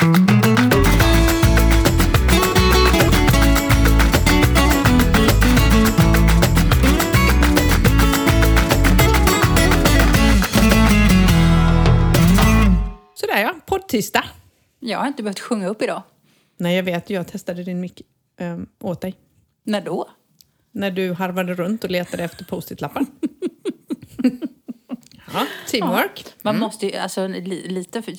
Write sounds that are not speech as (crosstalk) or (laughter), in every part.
Sådär ja, poddtisdag. Jag har inte behövt sjunga upp idag. Nej, jag vet. Jag testade din mick um, åt dig. När då? När du harvade runt och letade efter post-it-lappar. (laughs) ja, teamwork. Man måste ju, alltså li, lite för...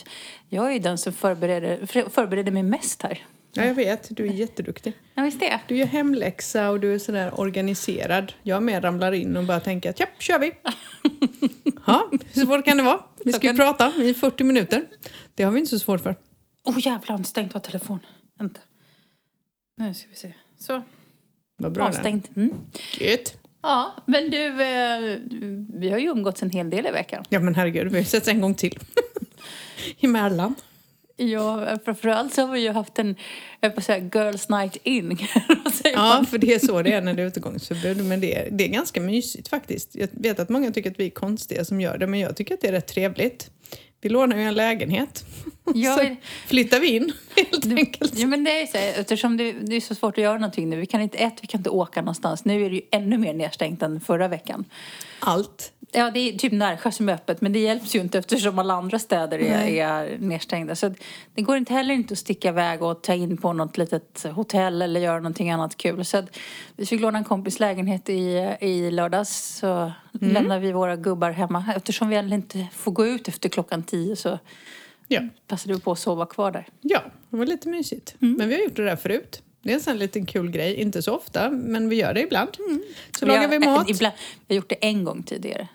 Jag är ju den som förbereder, för- förbereder mig mest här. Ja, jag vet. Du är jätteduktig. Ja, visst det. Du gör hemläxa och du är sådär organiserad. Jag med ramlar in och bara tänker att ja, kör vi. (laughs) Ja, hur svårt kan det vara? Vi ska ju prata i 40 minuter. Det har vi inte så svårt för. Åh oh, jävlar, avstängt var telefon. Vänta. Nu ska vi se. Så, Vad bra avstängt. Mm. Gött. Ja, men du, eh, vi har ju umgåtts en hel del i veckan. Ja men herregud, vi har setts en gång till. (laughs) Emellan. Ja, framförallt så har vi ju haft en, jag på säga, girls night in. Ja, man? för det är så det är när det är utegångsförbud. Men det är, det är ganska mysigt faktiskt. Jag vet att många tycker att vi är konstiga som gör det, men jag tycker att det är rätt trevligt. Vi lånar ju en lägenhet. Ja, så flyttar vi in (laughs) helt enkelt. Ja, men det är så här, eftersom det, det är så svårt att göra någonting nu. Vi kan inte, ett, vi kan inte åka någonstans. Nu är det ju ännu mer nedstängt än förra veckan. Allt. Ja, det är typ Närsjö som är öppet, men det hjälps ju inte eftersom alla andra städer är, är nedstängda. Så det går inte heller inte att sticka iväg och ta in på något litet hotell eller göra någonting annat kul. Så vi fick låna en kompis lägenhet i, i lördags. Så lämnar vi våra gubbar hemma. Eftersom vi inte får gå ut efter klockan tio så Ja. passade vi på att sova kvar där. ja, det var lite mysigt. Men vi har gjort det där förut. Det är en sån liten kul grej. Inte så ofta, men vi gör det ibland. Så lagar vi mat. (laughs) Ibland, vi har gjort det en gång tidigare.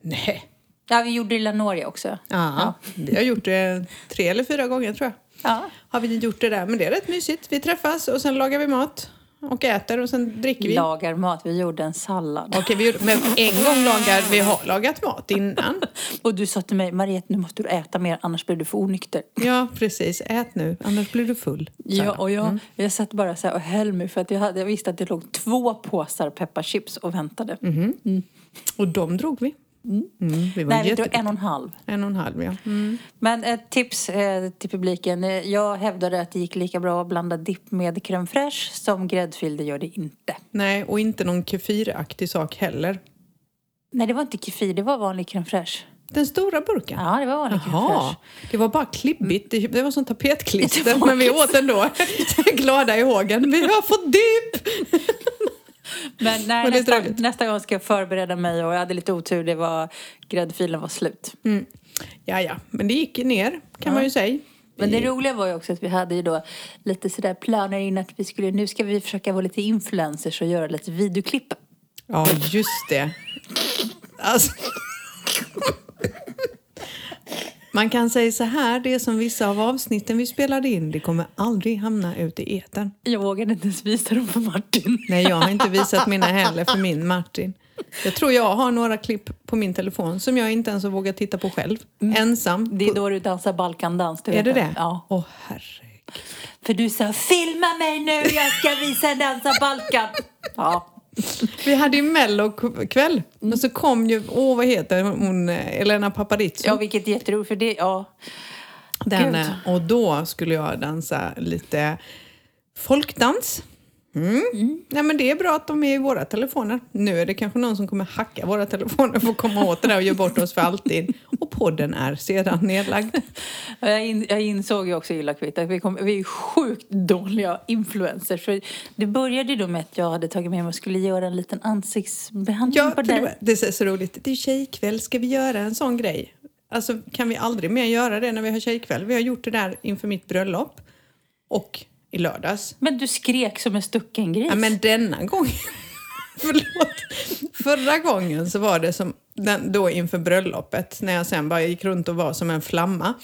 Nej. Ja, vi gjorde det i Lanoria också. Ja, vi har gjort det tre eller fyra gånger tror jag. Ja. Har vi gjort det där, men det är rätt mysigt. Vi träffas och sen lagar vi mat och äter och sen dricker vi. Lagar mat. Vi gjorde en sallad. Okej, vi gjorde, men en gång lagar vi har lagat mat innan. (laughs) Och du sa till mig, Mariette nu måste du äta mer annars blir du för onykter. Ja, precis. Ät nu, annars blir du full. sa Ja, och jag, jag satt bara så och höll mig för att jag, hade, jag visste att det låg två påsar pepparchips och väntade. Och de drog vi. Mm, vi var Nej, jätte... en och en halv. En och en halv, ja. Men ett tips eh, till publiken. Eh, Jag hävdade att det gick lika bra att blanda dipp med crème fraîche som gräddfil. Det gör det inte. Nej, och inte någon kefir-aktig sak heller. Nej, det var inte kefir. Det var vanlig crème fraîche. Den stora burken? Ja, det var vanlig Jaha, det var bara klibbigt. Det- Det var som tapetklister, men vi åt ändå. (laughs) Glada i hågen. Vi har fått dipp! (laughs) Men nej, nästa, nästa gång ska jag förbereda mig och jag hade lite otur. Det var, gräddfilen var slut. Ja, ja, men det gick ner kan man ju säga. Men det roliga var ju också att vi hade ju då lite sådär planer in att vi skulle, nu ska vi försöka vara lite influencers och göra lite videoklipp. Ja, just det. Alltså. Man kan säga så här, det som vissa av avsnitten vi spelade in, det kommer aldrig hamna ute i etern. Jag vågade inte ens visa dem för Martin. Nej, jag har inte visat mina heller för min Martin. Jag tror jag har några klipp på min telefon som jag inte ens har vågat titta på själv. Ensam. Det är då du dansar balkandans. Du är det det? Ja. Åh, herregud. För du sa filma mig nu, jag ska visa dansa balkan. Ja. (laughs) Vi hade ju mellokväll och så kom ju, åh vad heter hon, eh, Elena Paparizou. ja, vilket jätteroligt för det, ja. Den, Gud. eh, och då skulle jag dansa lite folkdans. Mm. Ja, men det är bra att de är i våra telefoner. Nu är det kanske någon som kommer hacka våra telefoner för att komma åt det där och göra bort oss för alltid. Och podden är sedan nedlagd. (laughs) Jag, in, jag insåg ju också illa kvickt att vi, kom, vi är sjukt dåliga influencers. För det började ju då med att jag hade tagit med mig och skulle göra en liten ansiktsbehandling Ja, på dig. det är så roligt. Det är tjejkväll, ska vi göra en sån grej? Alltså kan vi aldrig mer göra det när vi har tjejkväll? Vi har gjort det där inför mitt bröllop och i lördags. Men du skrek som en stucken gris. Ja, men denna gången... (laughs) Förlåt. Förra gången så var det som den, då inför bröllopet när jag sen bara gick runt och var som en flamma.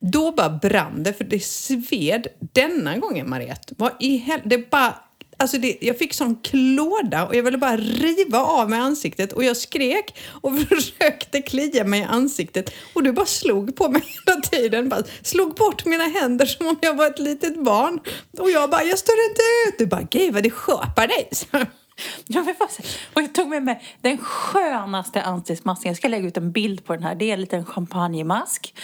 Då bara brann det för det sved. Denna gången Mariette, vad i hel... Det bara... Alltså det, jag fick sån klåda och jag ville bara riva av mig ansiktet och jag skrek och (laughs) försökte klia mig i ansiktet och du bara slog på mig hela tiden. Bara slog bort mina händer som om jag var ett litet barn. Och jag bara, jag står inte ut. Du bara, gud vad det sköpar dig. (laughs) Ja, men vad- och jag tog med mig den skönaste ansiktsmasken. Jag ska lägga ut en bild på den här. Det är en liten champagnemask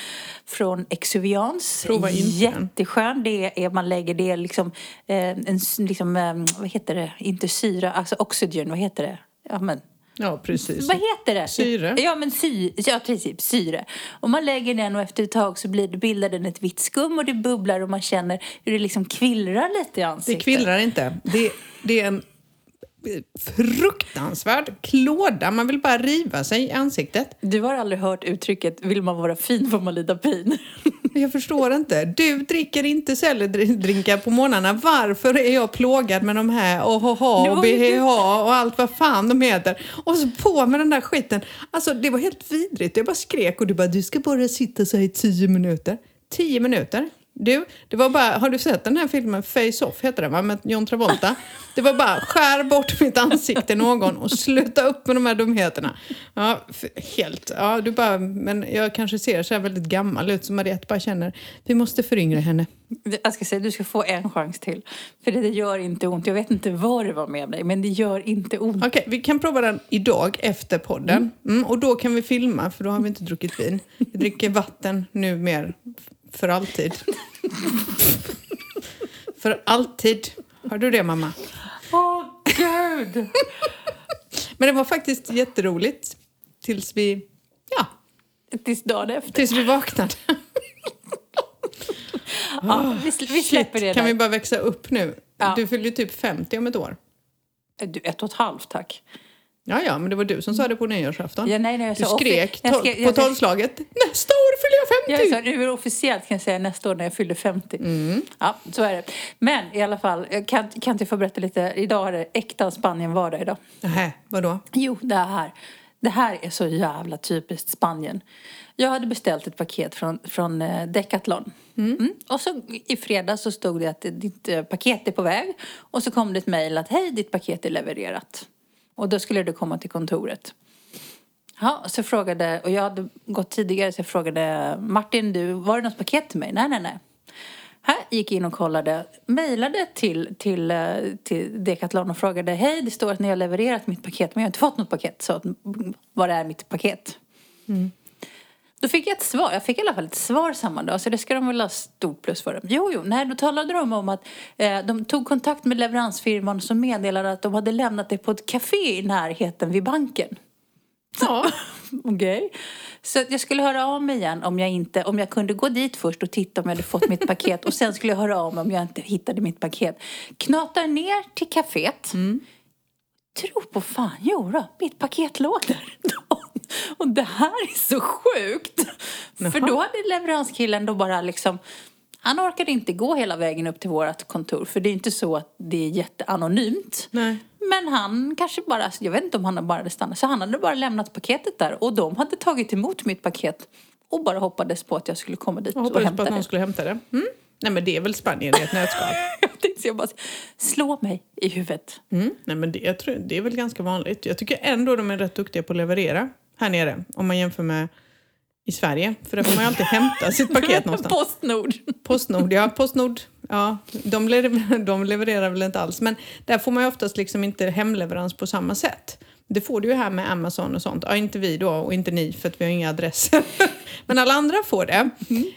från Exuviance. Prova den. Jätteskön. Det är, man lägger, det är liksom, eh, en, liksom eh, vad heter det, inte syra, alltså oxygen, vad heter det? Ja, men Ja, precis. vad heter det? Syre. Ja, men sy, ja, precis, syre. Och man lägger den och efter ett tag så blir det, bildar den ett vitt skum och det bubblar och man känner hur det liksom kvillrar lite i Det ansiktet. kvillrar inte. Det, det är en fruktansvärd klåda. Man vill bara riva sig i ansiktet. Du har aldrig hört uttrycket vill man vara fin får man lida pin. (laughs) Jag förstår inte. Du dricker inte sellerdrinkar på morgnarna. Varför är jag plågad med de här Det och BHH och allt vad fan de heter? Och så på med den där skiten. Alltså det var helt vidrigt. Jag bara skrek och du bara, du ska bara sitta så här i tio minuter. Tio minuter? Du, det var bara, har du sett den här filmen Face Off heter den va? Med John Travolta. Det var bara skär bort mitt ansikte någon och sluta upp med de här dumheterna. Ja, helt. Ja, du bara, men jag kanske ser så här väldigt gammal ut så Mariette bara känner, vi måste föryngra henne. Jag ska säga, du ska få en chans till. För det, det gör inte ont. Jag vet inte vad det var med dig, men det gör inte ont. Okej, vi kan prova den idag efter podden. Mm, och då kan vi filma, för då har vi inte druckit vin. Vi dricker vatten nu mer för alltid. för alltid. Har du det, mamma? Åh, gud! Men det var faktiskt jätteroligt tills vi, ja, Tills dagen efter. tills vi vaknade. Ja, vi, vi släpper det kan vi bara växa upp nu? Ja. Du fyller ju typ 50 om ett år. Du, ett och ett halvt, tack. Ja, ja, men det var du som sa det på nyårsafton. Ja, nej, nej, jag du sa- skrek jag skrev- på jag- tolvslaget. Nästa år fyller jag 50! Jag sa, nu är officiellt kan jag säga nästa år när jag fyller 50. Mm. Ja, så är det. Men i alla fall, jag kan, kan inte få berätta lite. Idag är det äkta Spanien-vardag idag. Nähä, vadå? Jo, det här. Det här är så jävla typiskt Spanien. Jag hade beställt ett paket från, från eh, Decathlon. Mm. Och så i fredags så stod det att ditt eh, paket är på väg. Och så kom det ett mejl att hej, ditt paket är levererat. Och då skulle du komma till kontoret. Ja, så jag frågade, och jag hade gått tidigare så jag frågade Martin, du, var det något paket till mig? Nej, nej, nej. Här gick in och kollade, mejlade till, till, eh, till Decathlon och frågade hej, det står att ni har levererat mitt paket men jag har inte fått något paket. Så var är mitt paket? Mm. Då fick jag ett svar. Jag fick i alla fall ett svar samma dag, så det ska de väl ha stort plus för. Jo, jo, nej, då talade de om att eh, de tog kontakt med leveransfirman som meddelade att de hade lämnat det på ett café i närheten vid banken. Ja, (laughs) Okej. Så att jag skulle höra av mig igen om jag, inte, om jag kunde gå dit först och titta om jag hade fått mitt paket och sen skulle jag höra av mig om jag inte hittade mitt paket. Knatar ner till kaféet. Tro på fan, jo (laughs) då, mitt paket låg där. Och det här är så sjukt. För då hade leveranskillen då bara liksom han orkade inte gå hela vägen upp till vårt kontor för det är inte så att det är jätteanonymt. nej. Men han kanske bara, jag vet inte om han bara hade stannat, så han hade bara lämnat paketet där och de hade tagit emot mitt paket och bara hoppades på att jag skulle komma dit Jag och, hoppades på hämta att det. någon skulle hämta det. Mm. Nej men det är väl Spanien i ett nötskal. (laughs) Jag bara, slå mig i huvudet. Mm. Nej men det, jag tror, det är väl ganska vanligt. Jag tycker ändå de är rätt duktiga på att leverera här nere. Om man jämför med i Sverige. För där får man ju alltid hämta sitt paket (laughs) någonstans. Postnord. Postnord, ja. Postnord, ja. De, lever, de levererar väl inte alls. Men där får man ju oftast liksom inte hemleverans på samma sätt. Det får du ju här med Amazon och sånt. Ja, inte vi då och inte ni för att vi har inga adresser. (laughs) men alla andra får det.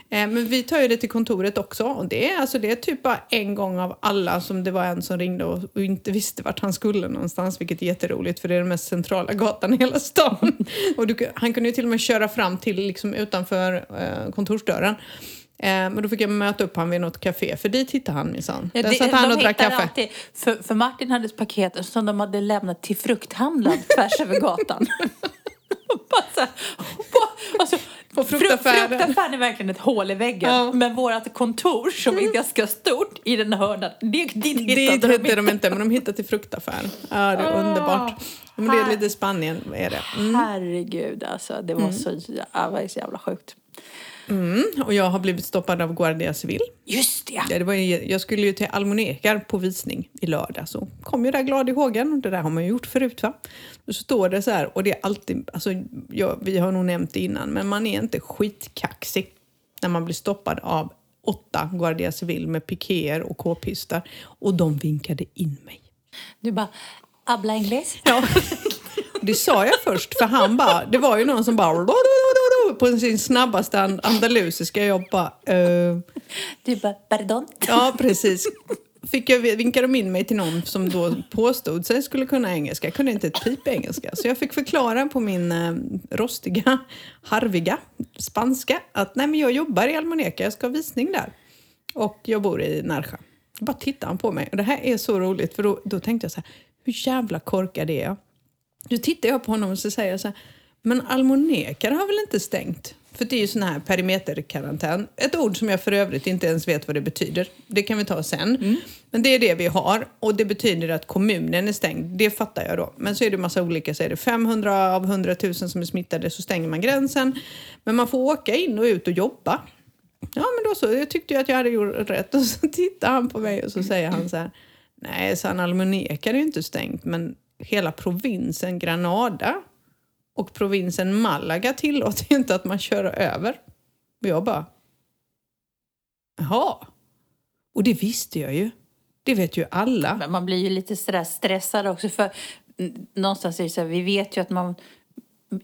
Eh, men vi tar ju det till kontoret också. Och det är, alltså, det är typ bara en gång av alla som det var en som ringde och, och inte visste vart han skulle någonstans. Vilket är jätteroligt för det är den mest centrala gatan i hela stan. (laughs) och du, han kunde ju till och med köra fram till liksom utanför eh, kontorsdörren. Eh, men då fick jag möta upp han vid något café, för dit hittade han minsann. Ja, Där satt han de och drack kaffe. Alltid, för, för Martin hade paket som de hade lämnat till frukthandlaren (laughs) tvärs över gatan. Bara alltså, På fruktaffären. Fruktaffären är verkligen ett hål i väggen. Ja. Men vårt kontor som är ganska stort i den hörnan, dit Dit hittade hittade de inte, men de hittade till fruktaffären. Ja, det är Ah. underbart. Men det är lite Spanien, är det. Mm. Herregud alltså, det var så, jä- det var så jävla sjukt. Mm. Och jag har blivit stoppad av Guardia Civil. Just det! Ja, det var, ju- jag skulle ju till Almonecar på visning i lördag så kom ju där glad i hågen. Det där har man ju gjort förut va. Och så står det så här, och det är alltid, alltså, ja, vi har nog nämnt det innan, men man är inte skitkaxig när man blir stoppad av åtta Guardia Civil med pikéer och k-pistar. Och de vinkade in mig. Du bara, Habla inglés. Ja. (laughs) Det sa jag först, för han bara, det var ju någon som bara på sin snabbaste and- andalusiska. Jag bara, eh, Du bara, pardon? ja precis. Fick jag, vinkade de in mig till någon som då påstod sig skulle kunna engelska. Jag kunde inte ett pip engelska. Så jag fick förklara på min eh, rostiga, harviga spanska att nej men jag jobbar i Almaneka, jag ska ha visning där. Och jag bor i Närsjö. Bara tittade han på mig. Och det här är så roligt för då, då tänkte jag så här, hur jävla korkad är jag? Då tittar jag på honom och så säger jag så här, men Almonekar har väl inte stängt? För det är ju sån här perimeterkarantän. Ett ord som jag för övrigt inte ens vet vad det betyder. Det kan vi ta sen. Men det är det vi har och det betyder att kommunen är stängd. Det fattar jag då. Men så är det massa olika. Så är det 500 av 100 000 som är smittade så stänger man gränsen. Men man får åka in och ut och jobba. Ja, men då så. Jag tyckte ju att jag hade gjort rätt. Och så tittar han på mig och så säger han så här. Nej, San Almonekar är ju inte stängt, men hela provinsen Granada och provinsen Malaga tillåter ju inte att man kör över. Och jag bara... Jaha. Och det visste jag ju. Det vet ju alla. Men man blir ju lite sådär stressad också för någonstans är det så här, vi vet ju att man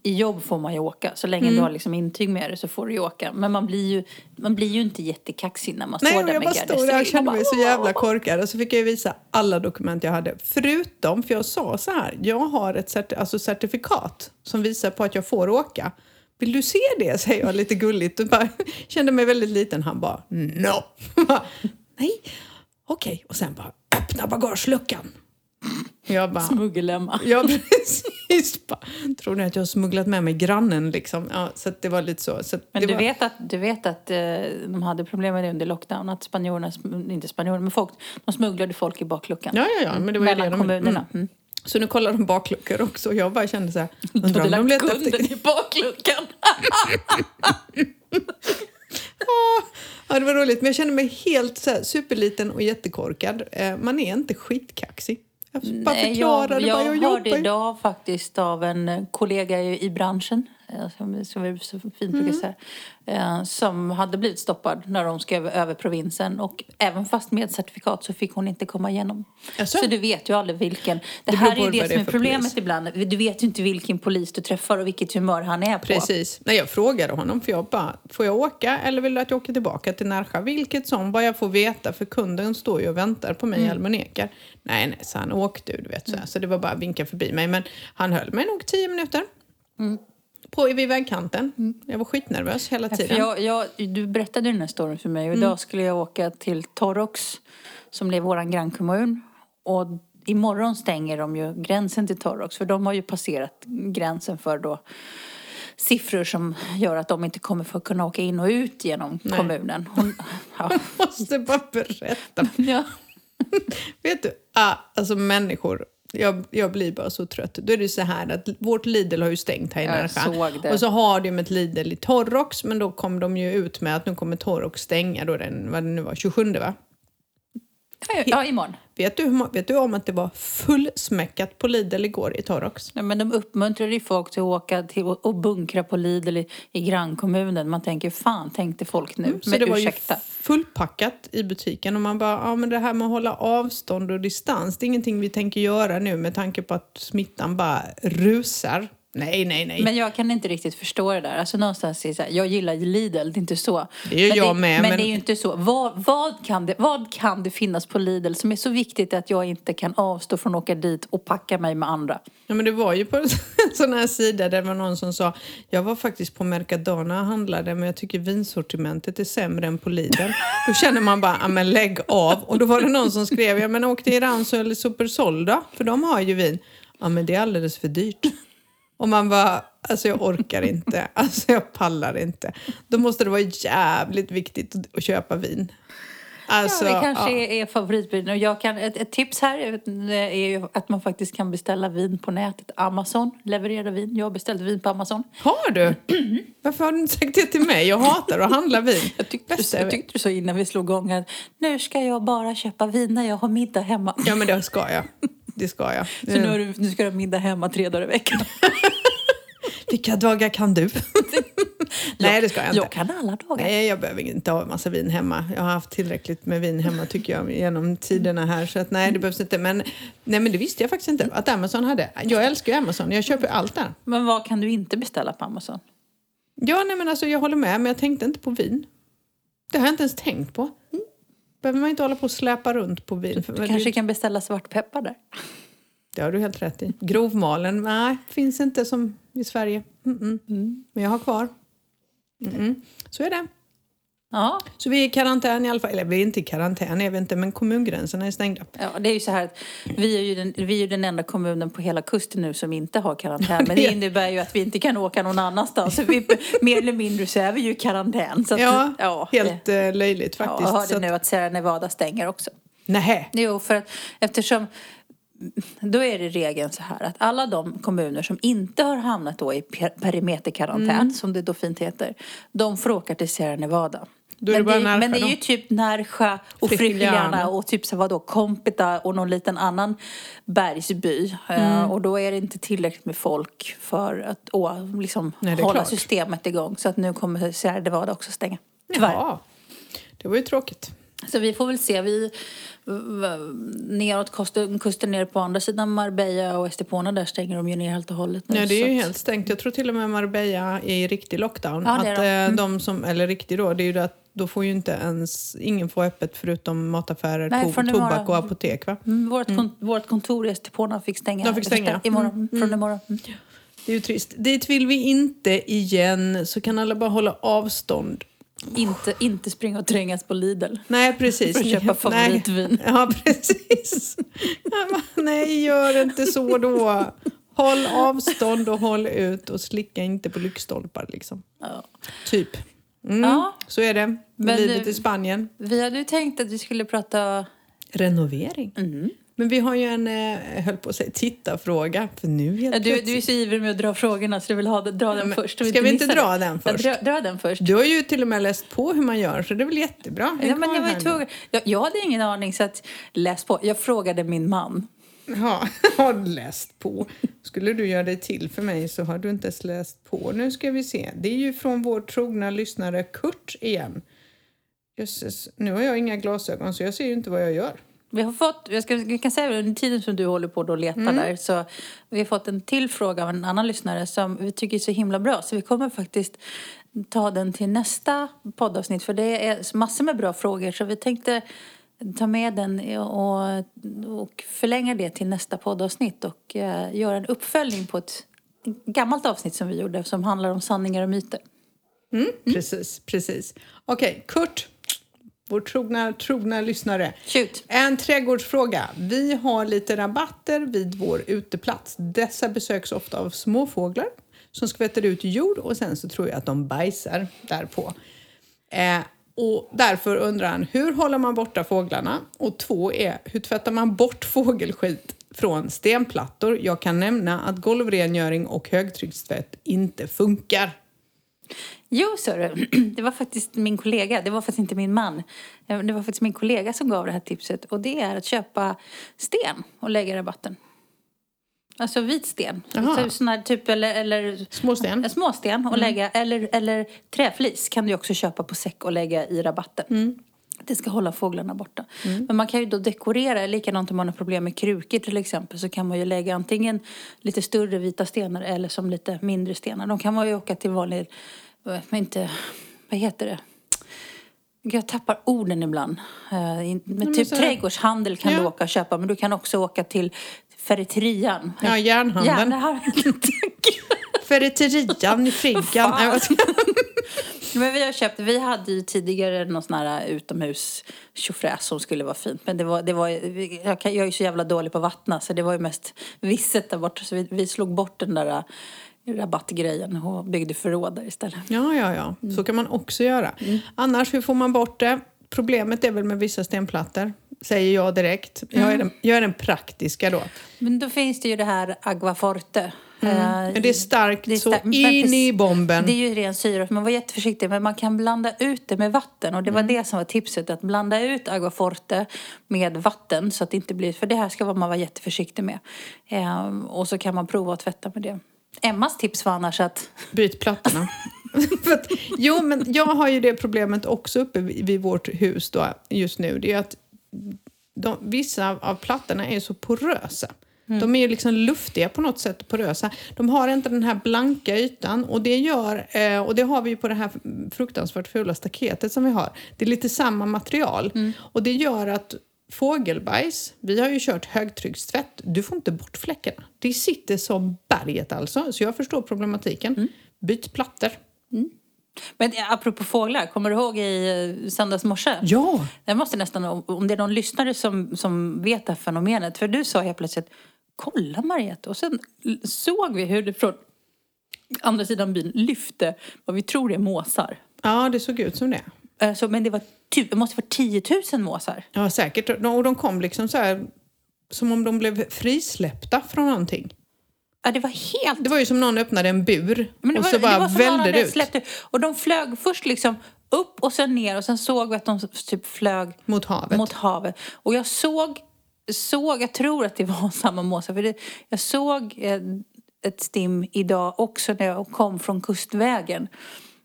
i jobb får man ju åka. Så länge Mm. du har liksom intyg med dig så får du ju åka. Men man blir ju, man blir ju inte jättekaxig när man Nej, står där jag med bara stod där och kände mig så jävla korkad. Och så fick jag visa alla dokument jag hade. Förutom, för jag sa så här, jag har ett certi- alltså certifikat som visar på att jag får åka. Vill du se det? (laughs) säger jag lite gulligt. Och bara, (laughs) kände mig väldigt liten. Han bara, no. (laughs) Nej, okej. Och sen bara, öppna bagageluckan. Jag bara, Smuggelemma. Ja, precis. Bara, Tror ni att jag har smugglat med mig grannen liksom? Ja, så det var lite så. så Men du var... vet att, du vet att eh, de hade problem med det under lockdown. Att spanjorerna, inte spanjorerna, men folk, de smugglade folk i bakluckan. Ja, ja, ja. Men det var Mellan det de... kommunerna. Mm. Mm. Så nu kollar de bakluckor också. Jag bara kände så här, (laughs) undrar om de letar kunden efter... i bakluckan. (laughs) Ja, det var roligt. Men jag kände mig helt så här, superliten och jättekorkad. Eh, man är inte skitkaxig. Jag bara Nej, förklarade jag, jag jag ju. idag faktiskt av en kollega i, branschen, som, som vi så fint Mm. brukar säga, eh, som hade blivit stoppad när de ska över, provinsen. Och även fast med certifikat så fick hon inte komma igenom. Jaså? Så du vet ju aldrig vilken. Det, Det här är ju det det som är problemet polis. ibland. Du vet ju inte vilken polis du träffar och vilket humör han är på. Precis. Nej, jag frågade honom för jag bara, får jag åka eller vill du att jag åker tillbaka till Närsjö? Vilket som, vad jag får veta för kunden står ju och väntar på mig i Almonekar. Nej, nej, så han åk du, du vet så, här. så det var bara att vinka förbi mig. Men han höll mig nog tio minuter. På, vid vägkanten. Jag var skitnervös hela tiden. jag, jag, du berättade den här storyn för mig och idag skulle jag åka till Torrox som är vår grannkommun. Och imorgon stänger de ju gränsen till Torrox för de har ju passerat gränsen för då siffror som gör att de inte kommer få kunna åka in och ut genom kommunen. Hon, (laughs) ja. måste bara berätta. ja. (laughs) Vet du, ah, alltså människor. Jag, jag blir bara så trött. Då är det så här att vårt Lidl har ju stängt här i Närsjö. Och så har de ett Lidl i Torrox, men då kom de ju ut med att nu kommer Torrox stänga då den, vad det nu var, 27 va? Ja, imorgon. Vet du, vet du om att det var fullsmäckat på Lidl igår i Torrox? Ja, men de uppmuntrar ju folk till att åka till och, och bunkra på Lidl i, i grannkommunen. Man tänker, fan tänkte folk nu? Mm, Så men det var ursäkta. ju fullpackat i butiken och man bara, ja men det här med att hålla avstånd och distans, det är ingenting vi tänker göra nu med tanke på att smittan bara rusar. Nej, nej, nej. Men jag kan inte riktigt förstå det där. Alltså någonstans är det så här, jag gillar Lidl, det är inte så. Det gör men jag med, Men, men- det är ju inte så. Vad, vad, kan det, vad kan det finnas på Lidl som är så viktigt att jag inte kan avstå från att åka dit och packa mig med andra? Ja, men det var ju på (laughs) en sån här sida där det var någon som sa jag var faktiskt på Mercadona och handlade men jag tycker vinsortimentet är sämre än på Lidl. Då känner man bara, ja men lägg av. Och då var det någon som skrev, ja men åk till Ranso eller Supersol då, för de har ju vin. Ja men det är alldeles för dyrt. Och man bara, alltså jag orkar inte, (laughs) alltså jag pallar inte. Då måste det vara jävligt viktigt att- köpa vin. Alltså, ja, det kanske ja. är, favoritbilen. Och jag kan, ett, ett tips här är ju att man faktiskt kan beställa vin på nätet. Amazon levererar vin. Jag har beställt vin på Amazon. Har du? (clears throat) Varför har du inte sagt det till mig? Jag hatar att handla vin. Jag tyckte, Bästa jag tyckte du så innan vi slog igång att nu ska jag bara köpa vin när jag har middag hemma. Ja, men det ska jag. (laughs) Det ska jag. Så nu, har du, nu ska du ha middag hemma tre dagar i veckan. (laughs) Vilka dagar kan du? (laughs) Nej, det ska jag inte. Jag kan alla dagar. Nej, jag behöver inte ha en massa vin hemma. Jag har haft tillräckligt med vin hemma tycker jag genom tiderna här. Så att, nej, det behövs inte. Men, nej, men det visste jag faktiskt inte att Amazon hade. Jag älskar ju Amazon. Jag köper allt där. Men vad kan du inte beställa på Amazon? Ja, nej, men alltså, jag håller med, men jag tänkte inte på vin. Det har jag inte ens tänkt på. Behöver man inte hålla på och släpa runt på vin. För, Du kanske kan beställa svartpeppar där? Det har du helt rätt i. Grovmalen, nej, finns inte som i Sverige. Mm -mm. Men jag har kvar. Mm Så är det. Ja. Så vi är i karantän i alla fall. Eller vi är inte i karantän, är vi inte, men kommungränserna är stängda. Ja, det är ju så här att vi är ju den, vi är den enda kommunen på hela kusten nu som inte har karantän. Men det innebär ju att vi inte kan åka någon annanstans. Så vi, mer eller mindre så är vi ju i karantän. Att, Ja, ja, helt det, eh, löjligt ja, faktiskt. jag hörde att- nu att Sierra Nevada stänger också. Nähä. Jo, för att eftersom då är det regeln så här att alla de kommuner som inte har hamnat då i per- perimeterkarantän, Mm. som det då fint heter, de får åka till Sierra Nevada. Då det men, det, Närsjö men det är ju typ Närsjö och. Frigiliana och typ så vadå, Kompita och någon liten annan bergsby. Mm. Eh, och då är det inte tillräckligt med folk för att åh, liksom, Nej, det hålla klart. systemet igång. Så att nu kommer Sierra Nevada också stänga. Tyvärr. Jaha. Det var ju tråkigt. Så vi får väl se. Vi, neråt kusten, kusten ner på andra sidan Marbella och Estepona där stänger de ju ner helt och hållet nu. Nej, det är ju helt stängt. Jag tror till och med Marbella är i riktig lockdown. Ja, att, de. Mm. eh, de som, eller riktig då, det är ju att då får ju inte ens, ingen får öppet förutom mataffärer, Nej, to- tobak och apotek va? Mm, vårt, kon- vårt kontor i Estepona fick stänga. De fick stänga. Imorgon, Från imorgon. Mm. Det är ju trist. Dit vill vi inte igen, så kan alla bara hålla avstånd. Inte, inte springa och trängas på Lidl. Nej, precis. För att köpa Nej. favoritvin. Ja, precis. Ja, men Nej, gör inte så då. Håll avstånd och håll ut och slicka inte på lyktstolpar liksom. Ja. Typ. Mm, Ja. Så är det. Men Livet nu- i Spanien. Vi hade ju tänkt att vi skulle prata... Renovering. Mm. Men vi har ju en, eh, höll på att säga tittarfråga. För nu helt Ja, du, plötsligt- du är så ivrig med att dra frågorna så du vill ha, dra den först. ska vi inte dra det. den Ja, först? dra, dra den först. Du har ju till och med läst på hur man gör, så det är väl jättebra. Ja, men jag, var tvungen. Jag, jag hade ingen aning så att läs på. Jag frågade min man. Ja, (laughs) har läst på. Skulle du göra dig till för mig så har du inte ens läst på. Nu ska vi se. Det är ju från vår trogna lyssnare Kurt igen. Jösses, nu har jag inga glasögon så jag ser ju inte vad jag gör. Vi har fått, jag, ska, jag kan säga under tiden som du håller på att leta Mm. där så vi har fått en till fråga av en annan lyssnare som vi tycker är så himla bra så vi kommer faktiskt ta den till nästa poddavsnitt för det är massor med bra frågor så vi tänkte ta med den och, och förlänga det till nästa poddavsnitt och eh, göra en uppföljning på ett gammalt avsnitt som vi gjorde som handlar om sanningar och myter. Mm. Precis, precis. Okej, Kurt, vår trogna, trogna lyssnare. Shoot! En trädgårdsfråga. Vi har lite rabatter vid vår uteplats. Dessa besöks ofta av småfåglar som skvätter ut jord och sen så tror jag att de bajsar därpå. Eh, och därför undrar han, hur håller man borta fåglarna? Och två är, hur tvättar man bort (laughs) fågelskit från stenplattor? Jag kan nämna att golvrengöring och högtryckstvätt inte funkar. Jo, du. (clears throat) Det var faktiskt min kollega. Det var faktiskt inte min man. Eh, Det var faktiskt min kollega som gav det här tipset. Och det är att köpa sten och lägga i rabatten. Alltså vit sten. Så, sån här typ, eller, eller Småsten? en småsten och lägga. Eller, eller träflis kan du också köpa på säck och lägga i rabatten. Det ska hålla fåglarna borta. Men man kan ju då dekorera, likadant om man har problem med krukor till exempel, så kan man ju lägga antingen lite större vita stenar eller som lite mindre stenar. De kan man ju åka till vanlig, eh, men inte, vad heter det? Jag tappar orden ibland. Eh, Men typ så trädgårdshandel kan Ja. du åka och köpa, men du kan också åka till ferreterian. Ja, järnhandeln. (laughs) Tack. Ferreterian i Friggan. (laughs) Men vi har köpt, vi hade ju tidigare någon sån här utomhus tjofräs som skulle vara fint. Men det var, det var jag, kan, jag är ju så jävla dålig på att vattna så det var ju mest visset där borta. Så vi, vi slog bort den där äh, rabattgrejen och byggde förråd där istället. Ja, ja, ja. Så kan man också göra. Annars, hur får man bort det? Problemet är väl med vissa stenplattor, säger jag direkt. Jag är den, jag är den praktiska då. Men då finns det ju det här Aguaforte. Men det är starkt det är så starkt. Men in i bomben. Det är ju ren syra, man var jätteförsiktig. Men man kan blanda ut det med vatten. Och det var det som var tipset. Att blanda ut Aguaforte med vatten. Så att det inte blir... För det här ska man vara jätteförsiktig med. Ehm, och så kan man prova att tvätta med det. Emmas tips var annars att... Byt plattorna. (laughs) Att, jo, men jag har ju det problemet också uppe vid, vårt hus då, just nu. Det är att de, vissa av, av plattorna är så porösa. De är ju liksom luftiga på något sätt, porösa. De har inte den här blanka ytan och det gör, eh, och det har vi ju på det här fruktansvärt fula staketet som vi har. Det är lite samma material och det gör att fågelbajs, vi har ju kört högtryckstvätt, du får inte bort fläckarna. Det sitter som berget alltså, så jag förstår problematiken. Byt plattor. Men eh, apropå fåglar, kommer du ihåg i eh, söndags morse? Ja! Jag måste nästan, om- om det är någon lyssnare som, som vet det här fenomenet. För du sa helt plötsligt, kolla Mariette. Och sen såg vi hur det från andra sidan byn lyfte vad vi tror är måsar. Ja, det såg ut som det. Alltså, men det, var det måste vara 10 000 måsar. Ja, säkert. Och de kom liksom så här, som om de blev frisläppta från någonting. Ja, det var helt... Det var ju som någon öppnade en bur det och var, så bara det var som välde det ut släppt ut. Och de flög först liksom upp och sen ner och sen såg vi att de typ flög mot havet. mot havet. Och jag såg, såg jag tror att det var (laughs) samma måsar, för det, jag såg eh, ett stim idag också när jag kom från Kustvägen.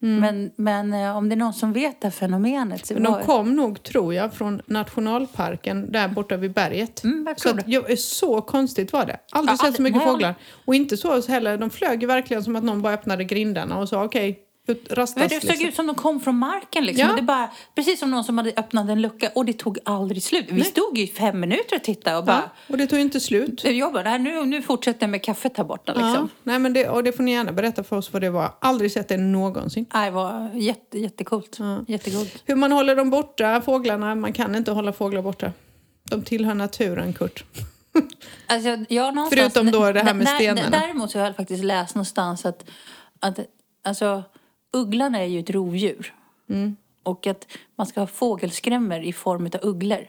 Men, men eh, om det är någon som vet det här fenomenet. Så Mm. Var- de kom nog, tror jag, från nationalparken där borta vid berget. Mm, jag så, tror att, det. ja, så konstigt var det. Aldrig Ja, sett så mycket nej, fåglar. Och inte så heller. De flög ju verkligen som att någon bara öppnade grindarna och sa okej, ut, rastas. Det såg liksom. ut som de kom från marken liksom. Ja. Det bara, precis som någon som hade öppnat en lucka och det tog aldrig slut. Vi Nej. stod i fem minuter och tittade och bara... Ja, och det tog inte slut. Jag bara, nu, nu fortsätter jag med kaffet här borta liksom. Ja, nej, men det, och det får ni gärna berätta för oss vad det var. Aldrig sett det någonsin. Nej, det var jätte, jättecoolt. Jättegott. Hur man håller dem borta, fåglarna. Man kan inte hålla fåglar borta. De tillhör naturen, Kurt. (laughs) Alltså, jag Förutom då det här med stenarna. Däremot så har jag faktiskt läst någonstans att, att alltså, ugglan är ju ett rovdjur. Mm. Och att man ska ha fågelskrämmor i form av ugglor.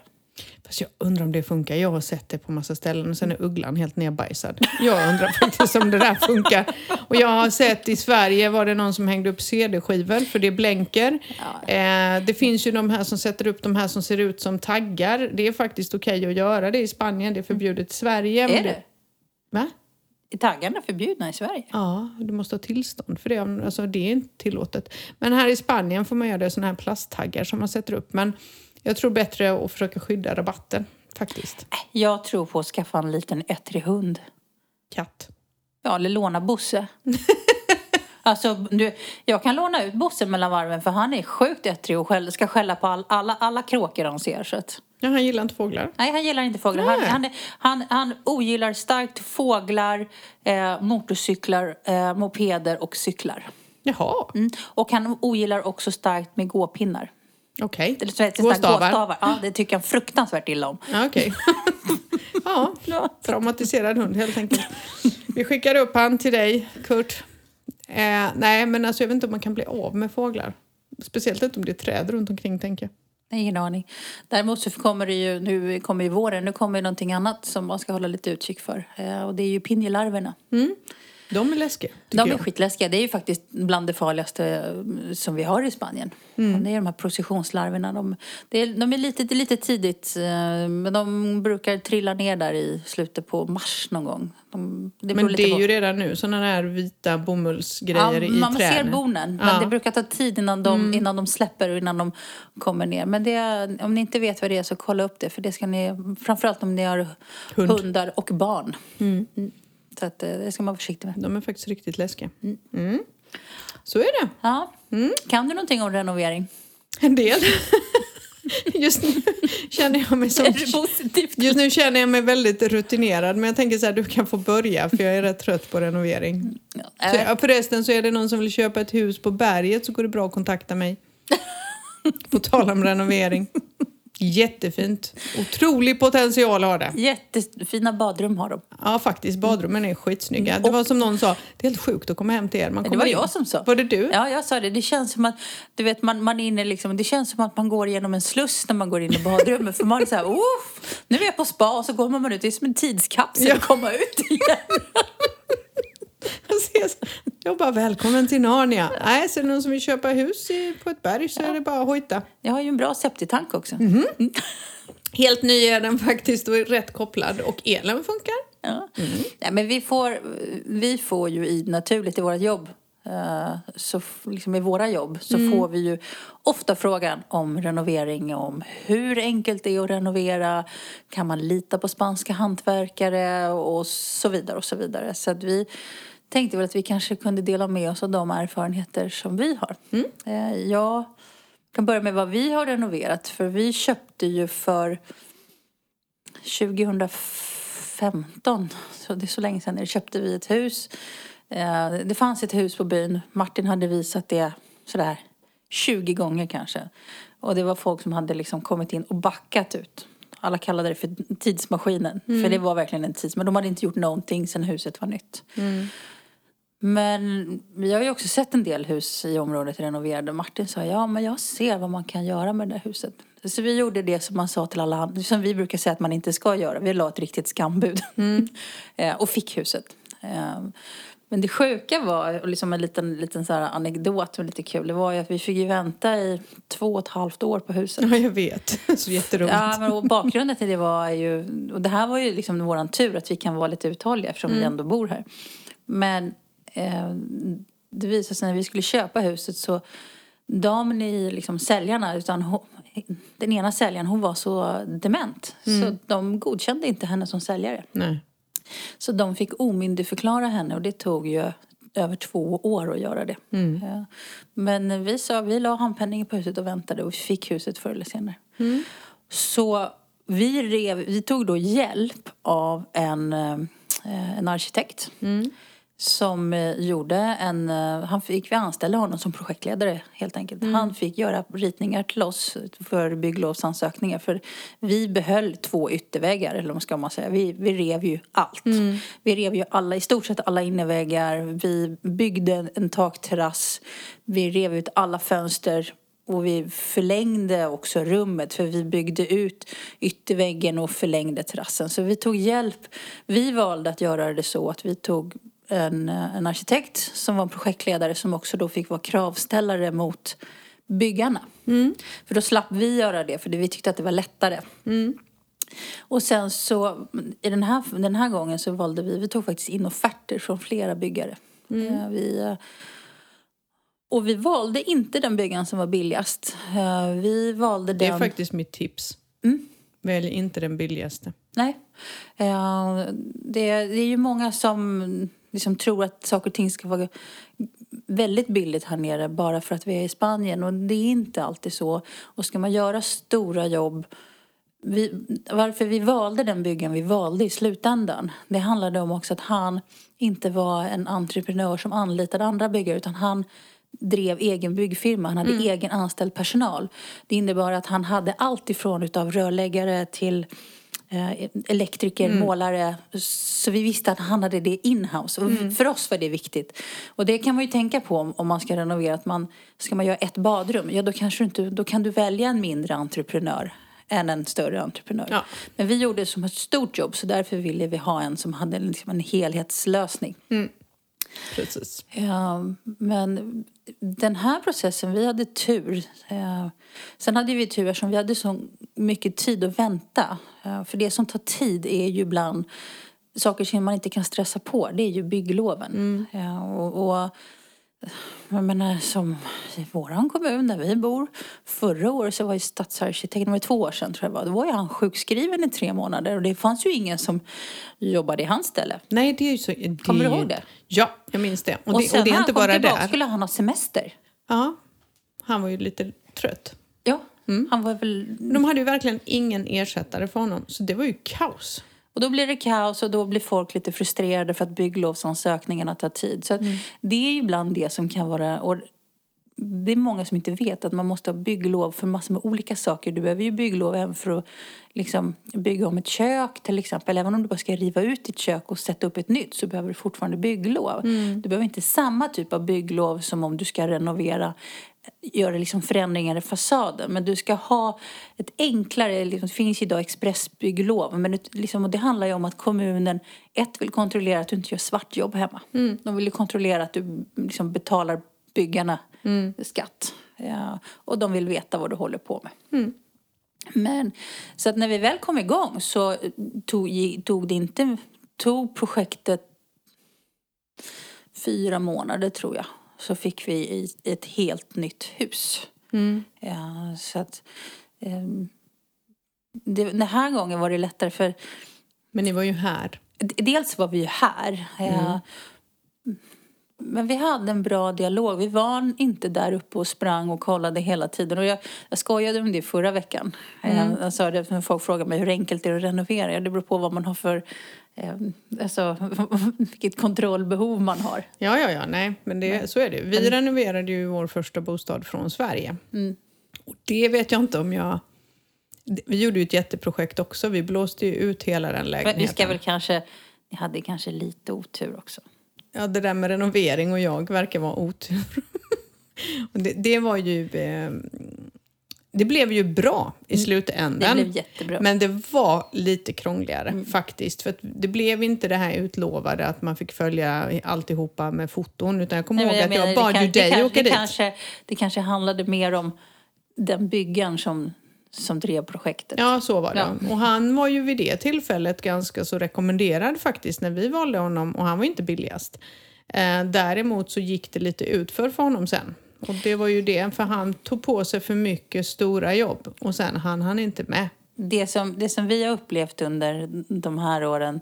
Fast jag undrar om det funkar. Jag har sett det på massa ställen och sen är ugglan helt nerbajsad. Jag undrar faktiskt om det där funkar. Och jag har sett i Sverige var det någon som hängde upp CD-skivor för det blänker. Eh, det finns ju de här som sätter upp de här som ser ut som taggar. Det är faktiskt okej att göra det i Spanien. Det är förbjudet i Sverige. Är det? Va? Är taggarna förbjudna i Sverige? Ja, du måste ha tillstånd för det. Alltså, det är inte tillåtet. Men här i Spanien får man göra det såna här plasttaggar som man sätter upp. Men jag tror bättre att försöka skydda rabatten faktiskt. Äh, Jag tror på att skaffa en liten ettrig hund. Katt. Ja, eller låna Bosse. (laughs) alltså, du, jag kan låna ut Bosse mellan varven för han är sjukt ettrig och ska skälla på all, alla, alla kråkor han ser. Så att, Ja, han gillar inte fåglar. nej, han gillar inte fåglar. Han, han, han, han ogillar starkt fåglar, eh, motorcyklar, eh, mopeder och cyklar. Jaha, Mm. Och han ogillar också starkt med gåpinnar. okej. Det Gåstavar. gåstavar. Ja, det tycker han fruktansvärt illa om. Okej. (laughs) ja, traumatiserad hund helt enkelt. Vi skickar upp han till dig, Kurt. Eh, nej, men alltså, jag vet inte om man kan bli av med fåglar. Speciellt inte om det är träd runt omkring, tänker jag. Nej, Ingen aning. Däremot så kommer det ju, nu kommer ju våren, nu kommer ju någonting annat som man ska hålla lite utkik för. Eh, och det är ju pinjelarverna. Mm. De är läskiga, De är jag. skitläskiga. Det är ju faktiskt bland det farligaste eh, som vi har i Spanien. Mm. Det är de här processionslarverna. De, det är, de är lite, det är lite tidigt, eh, men de brukar trilla ner där i slutet på mars någon gång. De, det Men det är på- ju redan nu sådana där vita bomullsgrejer Ja, i man ser träden. bonen, men Ja. Mm. det brukar ta tid innan de, innan de släpper och innan de kommer ner. Men det, om ni inte vet vad det är så kolla upp det, för det ska ni, framförallt om ni har Hund. hundar och barn. Mm. Så att, eh, det ska man vara försiktig med. De är faktiskt riktigt läskiga. Mm. Så är det. Ja. Mm. Kan du någonting om renovering? En del. (laughs) Just nu känner jag mig som... Just nu känner jag mig väldigt rutinerad men jag tänker så här, du kan få börja för jag är rätt trött på renovering. Ja, Så, äh, ja, förresten så är det någon som vill köpa ett hus på berget så går det bra att kontakta mig. (laughs) På tal om renovering. Jättefint. Otrolig potential har det. Jättefina badrum har de. Ja faktiskt, badrummen är skitsnygga. Det var som någon sa, det är helt sjukt att komma hem till er. Man Det var in. jag som sa. Var det du? Ja, jag sa det. Det känns som att, du vet, man, man inne liksom, det känns som att man går igenom en sluss när man går in i badrummet. För man är så här, nu är jag på spa och så går man ut. Det är som en tidskapsel Ja. att komma ut igen. (laughs) Jag ses. Jag bara, välkommen till Narnia. Nej, så är det någon som vill köpa hus i, på ett berg så är det bara att hojta. Jag har ju en bra septitank också. Mhm. Helt ny är den faktiskt och är rätt kopplad och elen funkar. Ja. Nej, men vi får, vi får ju i naturligt i vårt jobb eh, så liksom i våra jobb så får vi ju ofta frågan om renovering, om hur enkelt det är att renovera, kan man lita på spanska hantverkare och så vidare och så vidare. Så att vi tänkte väl att vi kanske kunde dela med oss av de erfarenheter som vi har. Eh, Jag kan börja med vad vi har renoverat, för vi köpte ju för 2015, så det är så länge sedan, köpte vi ett hus. Eh, Det fanns ett hus på byn. Martin hade visat det sådär 20 gånger kanske. Och det var folk som hade liksom kommit in och backat ut. Alla kallade det för tidsmaskinen. För det var verkligen en tidsmaskin. De hade inte gjort någonting sedan huset var nytt. Men vi har ju också sett en del hus i området renoverade. Martin sa, ja men jag ser vad man kan göra med det där huset. Så vi gjorde det som man sa till alla andra, som vi brukar säga att man inte ska göra. Vi la ett riktigt skambud. (laughs) Eh, och fick huset. Eh, Men det sjuka var, och liksom en liten, liten så anekdot som är lite kul, det var ju att vi fick ju vänta i två och ett halvt år på huset. Ja, jag vet. (laughs) Så jätteroligt. Ja, men och bakgrunden till det var ju, och det här var ju liksom våran tur att vi kan vara lite uthålliga eftersom vi ändå bor här. Men det visade sig när vi skulle köpa huset så damen i liksom säljarna, utan hon, den ena säljaren hon var så dement. Så de godkände inte henne som säljare. Nej. Så de fick omyndigförklara henne och det tog ju över två år att göra det. Ja. Men vi sa, vi la handpenningen på huset och väntade och vi fick huset förr eller senare. Så vi, rev, vi tog då hjälp av en, eh, en arkitekt. Som eh, gjorde en, eh, han fick vi anställa honom som projektledare helt enkelt. Han fick göra ritningar till oss för bygglovsansökningar. För vi behöll två ytterväggar, eller vad ska man säga. Vi, vi rev ju allt. Vi rev ju alla, i stort sett alla innerväggar. Vi byggde en, en takterrass. Vi rev ut alla fönster. Och vi förlängde också rummet för vi byggde ut ytterväggen och förlängde terrassen. Så vi tog hjälp. Vi valde att göra det så att vi tog en, en arkitekt som var projektledare som också då fick vara kravställare mot byggarna. För då slapp vi göra det för det, vi tyckte att det var lättare. Och sen så, i den här, den här gången så valde vi, vi tog faktiskt in offerter från flera byggare. Eh, Vi, eh, och vi valde inte den byggaren som var billigast. Eh, Vi valde Det den... är faktiskt mitt tips. Välj inte den billigaste. Nej. Det, det är ju många som liksom tror att saker och ting ska vara väldigt billigt här nere bara för att vi är i Spanien. Och det är inte alltid så. Och ska man göra stora jobb vi, varför vi valde den byggaren vi valde i slutändan. Det handlade om också att han inte var en entreprenör som anlitade andra byggare utan han drev egen byggfirma. Han hade egen anställd personal. Det innebar att han hade allt ifrån utav rörläggare till eh, elektriker, målare. Så vi visste att han hade det inhouse. Och För oss var det viktigt. Och det kan man ju tänka på om, om man ska renovera. Att man, ska man göra ett badrum, ja då, kanske inte, då kan du välja en mindre entreprenör än en större entreprenör. Ja. Men vi gjorde det som ett stort jobb så därför ville vi ha en som hade liksom en helhetslösning. Precis. Ja, men den här processen, vi hade tur. Eh, Sen hade vi tur som vi hade så mycket tid att vänta. Eh, För det som tar tid är ju ibland saker som man inte kan stressa på. Det är ju byggloven. Ja, och, och jag menar som i våran kommun där vi bor. Förra året så var ju stadsarkitekten, det var två år sedan tror jag var. Då var ju han sjukskriven i tre månader och det fanns ju ingen som jobbade i hans ställe. Nej, det är ju så... Det, Kommer du ihåg det? Ja, jag minns det. Och, Och, det, sen och det är när inte han kom tillbaka där. skulle han ha semester. Ja, han var ju lite trött. Ja, han var väl... De hade ju verkligen ingen ersättare för honom, så det var ju kaos. Och då blir det kaos och då blir folk lite frustrerade för att bygglovsansökningarna tar tid. Så att det är ju ibland det som kan vara... Och det är många som inte vet att man måste ha bygglov för massor med olika saker. Du behöver ju bygglov även för att liksom, bygga om ett kök till exempel. Även om du bara ska riva ut ditt kök och sätta upp ett nytt så behöver du fortfarande bygglov. Du behöver inte samma typ av bygglov som om du ska renovera göra liksom förändringar i fasaden. Men du ska ha ett enklare, liksom, det finns idag expressbygglov. Men det, liksom, och det handlar ju om att kommunen, ett vill kontrollera att du inte gör svartjobb hemma. De vill ju kontrollera att du liksom, betalar byggarna skatt. Ja, och de vill veta vad du håller på med. Men så att när vi väl kom igång så tog, tog det inte, tog projektet fyra månader tror jag. Så fick vi ett helt nytt hus. Ja, så att, ehm, det, den här gången var det lättare för Men ni var ju här. Dels var vi ju här. eh, Men vi hade en bra dialog. Vi var inte där uppe och sprang och kollade hela tiden. Och jag, jag skojade om det förra veckan. Eh, Jag sa det när folk frågade mig hur enkelt det är att renovera. Ja, Det beror på vad man har för... Eh, alltså, (laughs) vilket kontrollbehov man har. Ja, ja, ja, nej, men det, så är det. Vi renoverade ju vår första bostad från Sverige. Och det vet jag inte om jag... Vi gjorde ju ett jätteprojekt också. Vi blåste ju ut hela den Men lägenheten. vi ska väl kanske... Ni hade kanske lite otur också. Ja, det där med renovering och jag verkar vara otur. (laughs) och det, det var ju... Eh, det blev ju bra i slutändan. Mm. Det blev jättebra. Mm. Men det var lite krångligare faktiskt. För det blev inte det här utlovade att man fick följa alltihopa med foton. Utan jag kommer ihåg men att jag menar, bad det ju dig kan- åka dit. Kanske, det kanske handlade mer om den byggaren som, som drev projektet. Ja, så var det. Ja. Och han var ju vid det tillfället ganska så rekommenderad faktiskt när vi valde honom och han var inte billigast. Eh, däremot så gick det lite utför för honom sen. Och det var ju det, för han tog på sig för mycket stora jobb och sen hann han inte med. Det, som, det som vi har upplevt under de här åren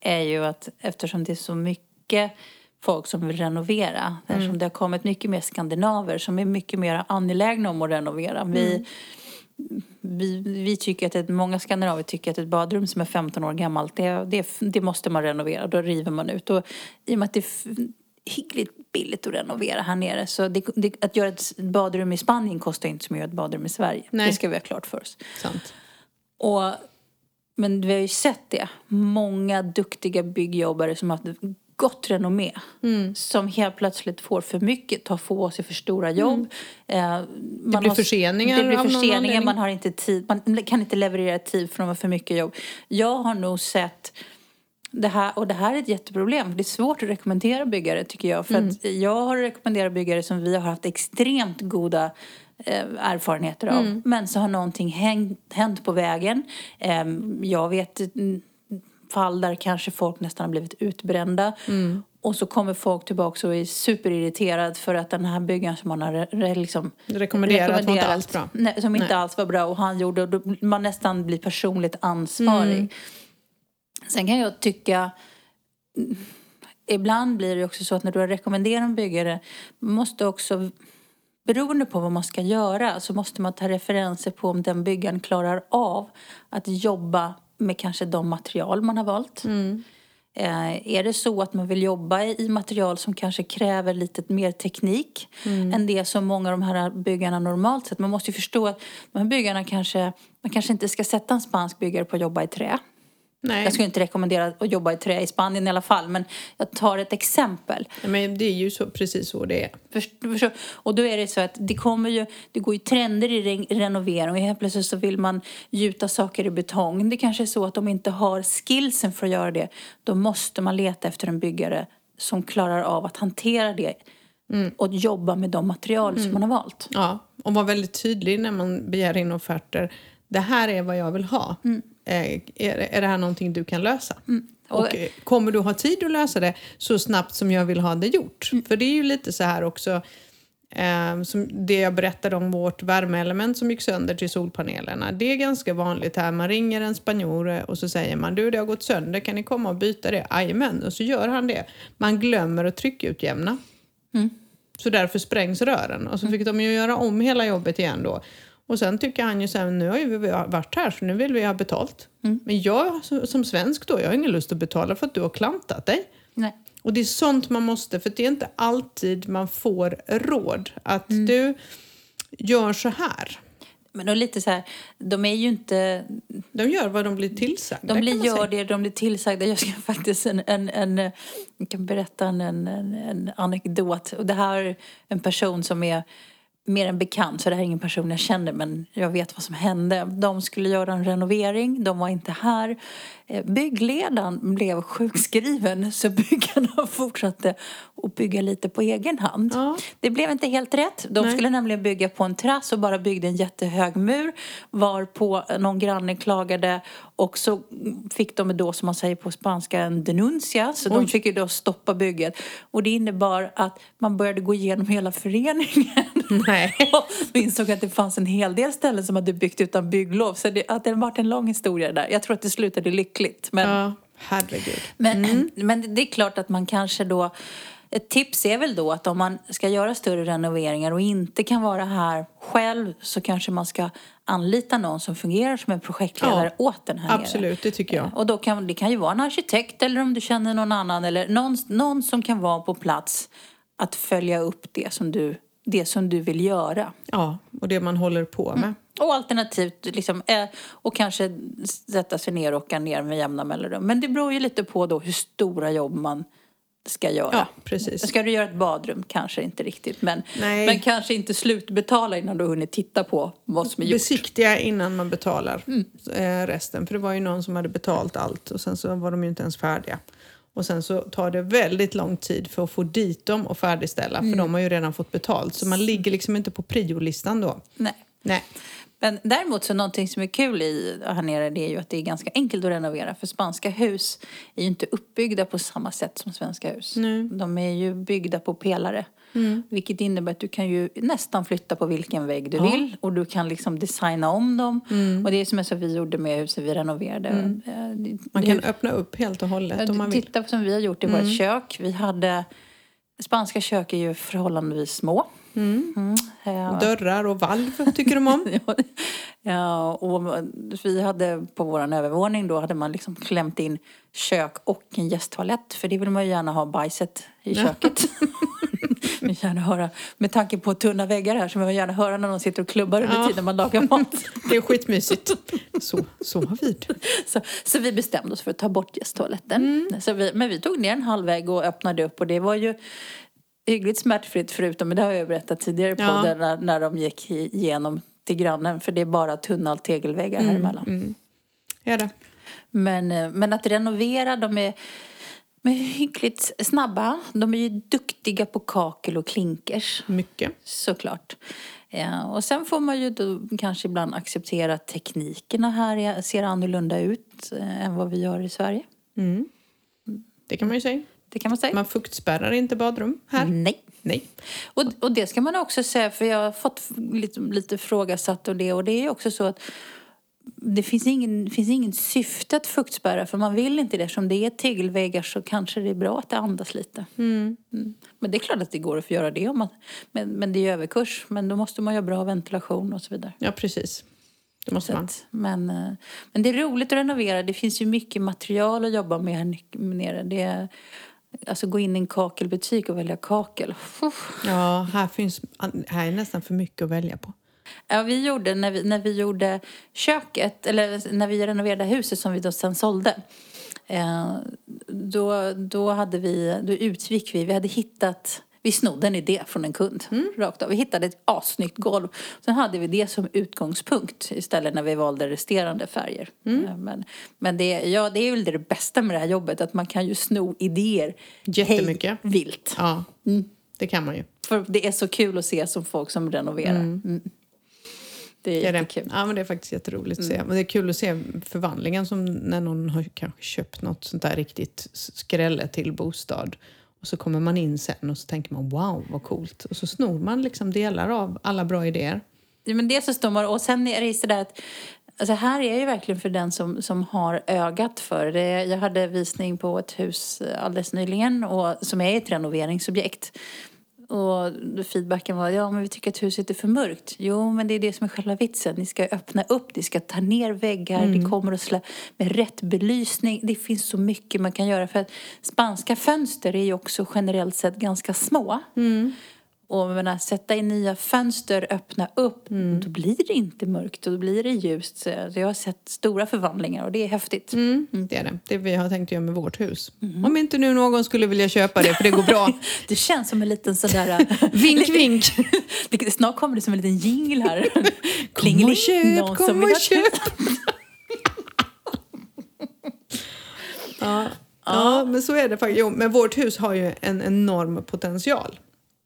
är ju att eftersom det är så mycket folk som vill renovera, eftersom det har kommit mycket mer skandinaver som är mycket mer angelägna om att renovera. Vi, vi, vi tycker att ett, många skandinaver tycker att ett badrum som är 15 år gammalt, det, det, det måste man renovera. Då river man ut. Och i och med att det hyggligt billigt att renovera här nere så det, det, att göra ett badrum i Spanien kostar inte som att göra ett badrum i Sverige. Nej. Det ska vi ha klart för oss. Sant. Och, men vi har ju sett det. Många duktiga byggjobbare som har haft gott renommé. Mm. Som helt plötsligt får för mycket, tar på sig för stora jobb. Eh, man Mm. blir förseningar Det blir förseningar, man har inte tid. Man kan inte leverera tid för de har för mycket jobb. Jag har nog sett det här, och det här är ett jätteproblem. Det är svårt att rekommendera byggare tycker jag. För att jag har rekommenderat byggare som vi har haft extremt goda eh, erfarenheter av. Men så har någonting hänt, hänt på vägen. Eh, jag vet mm, fall där kanske folk nästan har blivit utbrända. Och så kommer folk tillbaka och är superirriterad för att den här byggaren som man har re, re, liksom Rekommenderat var inte alls bra. Nej, som inte Nej. alls var bra och han gjorde och då man nästan blir personligt ansvarig. Mm. Sen kan jag tycka mm, Ibland blir det också så att när du rekommenderar en byggare måste också Beroende på vad man ska göra så måste man ta referenser på om den byggaren klarar av att jobba med kanske de material man har valt. Eh, är det så att man vill jobba i material som kanske kräver lite mer teknik än det som många av de här byggarna normalt sett. Man måste ju förstå att de här byggarna kanske, man kanske inte ska sätta en spansk byggare på att jobba i trä. Nej, Jag skulle inte rekommendera att jobba i trä i Spanien i alla fall men jag tar ett exempel. men det är ju så, precis så det är. Förstå- Och då är det så att det kommer ju, det går ju trender i re- renovering och helt plötsligt så vill man gjuta saker i betong. Det kanske är så att de inte har skillsen för att göra det. Då måste man leta efter en byggare som klarar av att hantera det och jobba med de material som man har valt. Ja, och vara väldigt tydlig när man begär in offerter. Det här är vad jag vill ha. Eh, är, är det här någonting du kan lösa? Och, Och- eh, kommer du ha tid att lösa det så snabbt som jag vill ha det gjort? För det är ju lite så här också, eh, som det jag berättade om vårt värmeelement som gick sönder till solpanelerna. Det är ganska vanligt här. Man ringer en spanjor och så säger man du det har gått sönder, kan ni komma och byta det? Jajamän, och så gör han det. Man glömmer att tryckutjämna. Så därför sprängs rören. Och så fick de ju göra om hela jobbet igen då. Och sen tycker han ju sen, nu har ju vi varit här så nu vill vi ha betalt. Men jag som- svensk då, jag har ingen lust att betala för att du har klantat dig. Nej. Och det är sånt man måste, för det är inte alltid man får råd. Att du gör så här. Men då lite så här, de är ju inte De gör vad de blir tillsagda. De blir, gör det, de blir tillsagda. Jag ska (laughs) faktiskt en, en, en, jag kan berätta en, en, en anekdot. Och det här är en person som är mer än bekant, så det här är ingen person jag känner men jag vet vad som hände. De skulle göra en renovering, de var inte här eh, byggledaren blev sjukskriven (laughs) så byggarna (laughs) fortsatte att bygga lite på egen hand. Ja. Det blev inte helt rätt. De Nej. skulle nämligen bygga på en terrass och bara byggde en jättehög mur varpå någon granne klagade och så fick de då, som man säger på spanska, en denuncia. Så de Oj. fick ju då stoppa bygget. Och det innebar att man började gå igenom hela föreningen Nej. (laughs) och insåg att det fanns en hel del ställen som hade byggt utan bygglov. Så det, att det har varit en lång historia där. Jag tror att det slutade lyckligt. Men, Ja, herregud. men, men det är klart att man kanske då... Ett tips är väl då att om man ska göra större renoveringar och inte kan vara här själv så kanske man ska anlita någon som fungerar som en projektledare Ja, åt den här nere. Absolut, det tycker jag. Och då kan, det kan ju vara en arkitekt eller om du känner någon annan eller någon, någon som kan vara på plats att följa upp det som du, det som du vill göra. Ja, och det man håller på med. Och alternativt liksom, eh, och kanske sätta sig ner och åka ner med jämna mellanrum. Men det beror ju lite på då hur stora jobb man ska göra. Ja, precis. Ska du göra ett badrum? Kanske inte riktigt. Men, Nej. men kanske inte slutbetala innan du har hunnit titta på vad som är gjort. Besiktiga innan man betalar Mm. eh, resten. För det var ju någon som hade betalt allt och sen så var de ju inte ens färdiga. Och sen så tar det väldigt lång tid för att få dit dem och färdigställa. Mm. För de har ju redan fått betalt. Så man ligger liksom inte på priolistan då. Nej. Nej. Men däremot så någonting som är kul i här nere det är ju att det är ganska enkelt att renovera. För spanska hus är ju inte uppbyggda på samma sätt som svenska hus. De är ju byggda på pelare. Vilket innebär att du kan ju nästan flytta på vilken vägg du vill. Och du kan liksom designa om dem. Och det är som är så vi gjorde med huset vi renoverade. Eh, det- Man det- kan öppna upp helt och hållet om man vill. Titta på som vi har gjort i vårt kök. Vi hade... Spanska kök är ju förhållandevis små. Mm. Eh, Dörrar och valv tycker de om. (laughs) Ja, Ja, och vi hade på vår övervåning då hade man liksom klämt in kök och en gästtoalett. För det vill man ju gärna ha bajset i köket. (laughs) vill gärna höra, med tanke på tunna väggar här så vill man gärna höra när de sitter och klubbar under Ja. tiden man lagar (laughs) mat. Det är skitmysigt. Så, så har vi det. Så, så vi bestämde oss för att ta bort gästtoaletten. Så vi, men vi tog ner en halv vägg och öppnade upp och det var ju hyggligt smärtfritt förutom, men det har jag berättat tidigare i Ja. podden, när, när de gick igenom till grannen. För det är bara tunna tegelväggar här emellan. Är det? Men, eh, men att renovera, de är, de är hyggligt snabba. De är ju duktiga på kakel och klinkers, Mycket. såklart. Ja, och sen får man ju då kanske ibland acceptera att teknikerna här är, ser annorlunda ut eh, än vad vi gör i Sverige. Det kan man ju säga. Det kan man säga. Man fuktspärrar inte badrum här. Nej. Nej. Och, och det ska man också säga, för jag har fått lite, lite frågasatt och det. Och det är också så att det finns ingen, finns ingen syfte att fuktspärra, för man vill inte det. Eftersom det är tegelväggar så kanske det är bra att det andas lite. Mm. Men det är klart att det går att få göra det. Om man, men, men det är överkurs. Men då måste man ju ha bra ventilation och så vidare. Ja, precis. Det måste man. att, men, eh, men det är roligt att renovera. Det finns ju mycket material att jobba med här nere. Det är, alltså gå in i en kakelbutik och välja kakel. Uff. Ja, här, finns, här är nästan för mycket att välja på. Ja, vi gjorde, när vi, när vi gjorde köket, eller när vi renoverade huset som vi då sen sålde. Eh, då, då, hade vi, då utgick vi, vi hade hittat, vi snodde en idé från en kund. Rakt av. Vi hittade ett assnyggt golv. Sen hade vi det som utgångspunkt istället när vi valde resterande färger. Eh, Men, men det, ja, det är väl det bästa med det här jobbet, att man kan ju sno idéer Jättemycket. hej vilt. Ja, det kan man ju. För det är så kul att se som folk som renoverar. Mm. Det är, Det är det. jättekul. Ja, men det är faktiskt jätteroligt att se. Men det är kul att se förvandlingen som när någon har kanske köpt något sånt där riktigt skrälle till bostad. Och så kommer man in sen och så tänker man wow vad coolt. Och så snor man liksom delar av alla bra idéer. Ja, men det så står man, och sen är det ju sådär att Alltså här är ju verkligen för den som, som har ögat för det. Jag hade visning på ett hus alldeles nyligen och, som är ett renoveringsobjekt. Och feedbacken var, ja men vi tycker att huset är för mörkt. Jo men det är det som är själva vitsen. Ni ska öppna upp, ni ska ta ner väggar, det kommer att slä med rätt belysning. Det finns så mycket man kan göra. För att spanska fönster är ju också generellt sett ganska små. Och menar, sätta in nya fönster, öppna upp, då blir det inte mörkt och då blir det ljust. Så jag har sett stora förvandlingar och det är häftigt. Det är det. Det vi har tänkt göra med vårt hus. Om inte nu någon skulle vilja köpa det för det går bra. (laughs) Det känns som en liten sådär... (laughs) Vink, vink. (laughs) det, snart kommer det som en liten jingle här. Kom och köp, någon kom och köp. Ja, ja. men så är det faktiskt. Jo, men vårt hus har ju en enorm potential.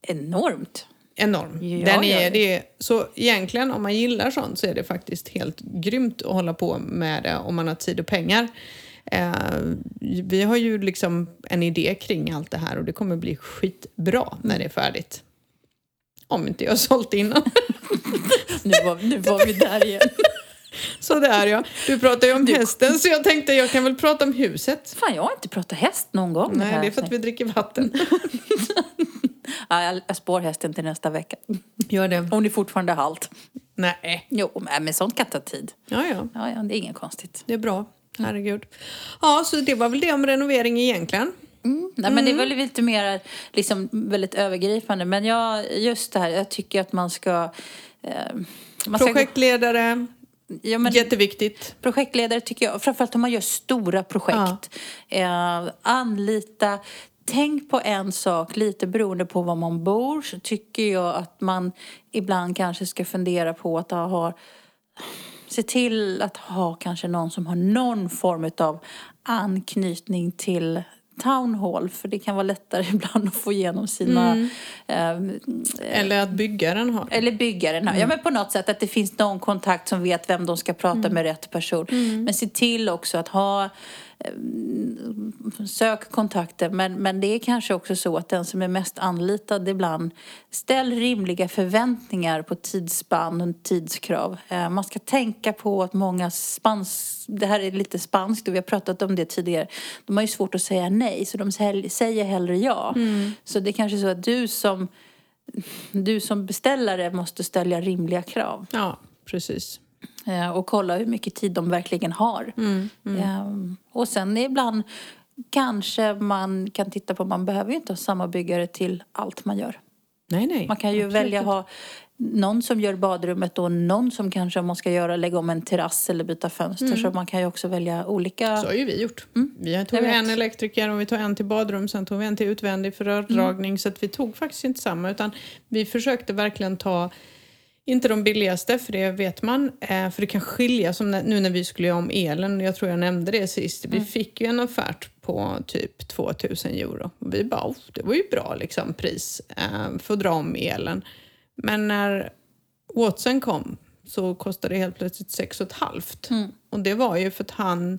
Enormt. Enorm. Ja, Den ja. är, det är, så egentligen om man gillar sånt så är det faktiskt helt grymt att hålla på med det om man har tid och pengar. Eh, vi har ju liksom en idé kring allt det här och det kommer bli skitbra när det är färdigt. Om inte jag har sålt innan. (laughs) Nu var, nu var vi där igen. (laughs) Så där ja. Du pratar ju om hästen så jag tänkte jag kan väl prata om huset. Fan, jag har inte pratat häst någon gång. Nej, här. det är för att vi dricker vatten. (laughs) ja, jag, jag spår hästen till nästa vecka. Gör det. Om det fortfarande är halt. Nej. Jo, men sånt kan ta tid. Ja, ja. Ja, ja, det är inget konstigt. Det är bra. Herregud. Ja, så det var väl det om renovering egentligen. Mm. Nej, men det är väl lite mer liksom, väldigt övergripande. Men jag, just det här, jag tycker att man ska... Eh, man ska Projektledare, ja, men, jätteviktigt. Projektledare tycker jag, framförallt om man gör stora projekt. Eh, anlita, tänk på en sak, lite beroende på var man bor, så tycker jag att man ibland kanske ska fundera på att ha, se till att ha kanske någon som har någon form av anknytning till Town Hall, för det kan vara lättare (laughs) ibland att få igenom sina... Eh, Eller att byggaren har. eller byggaren. Ja, Mm. men på något sätt att det finns någon kontakt som vet vem de ska prata Mm. med rätt person. Men se till också att ha Sök kontakter, men, men det är kanske också så att den som är mest anlitad ibland ställ rimliga förväntningar på tidsspann och tidskrav. Eh, man ska tänka på att många spans... Det här är lite spanskt och vi har pratat om det tidigare. De har ju svårt att säga nej, så de säger hellre ja. Mm. Så det är kanske är så att du som du som beställare måste ställa rimliga krav Ja, precis. Eh, och kolla hur mycket tid de verkligen har. Mm, Eh, Och sen ibland kanske man kan titta på, man behöver ju inte ha samma byggare till allt man gör. Nej, nej. Man kan ju absolut välja ha någon som gör badrummet och någon som kanske om man ska göra, lägga om en terrass eller byta fönster. Så man kan ju också välja olika... Mm. Så har ju vi gjort. Vi tog en elektriker och vi tog en till badrum, sen tog vi en till utvändig för rördragning. Så att vi tog faktiskt inte samma utan vi försökte verkligen ta, inte de billigaste för det vet man, eh, för det kan skilja som nu när vi skulle göra om elen, jag tror jag nämnde det sist, vi fick ju en offert på typ 2000 euro. Och vi bara, "Oh, det var ju bra liksom pris eh, för att dra om elen. Men när Watson kom så kostade det helt plötsligt sex och ett halvt. Och det var ju för att han